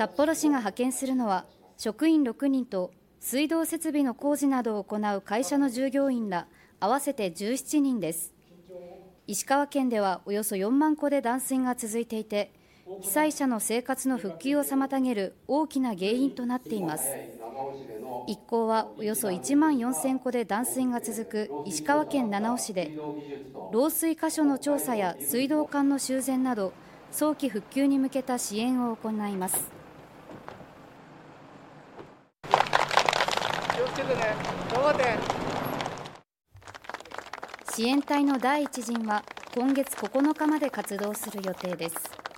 札幌市が派遣するのは職員6人と水道設備の工事などを行う会社の従業員ら合わせて17人です。石川県ではおよそ4万戸で断水が続いていて被災者の生活の復旧を妨げる大きな原因となっています。一行はおよそ1万4000戸で断水が続く石川県七尾市で漏水箇所の調査や水道管の修繕など早期復旧に向けた支援を行います。支援隊の第一陣は今月9日まで活動する予定です。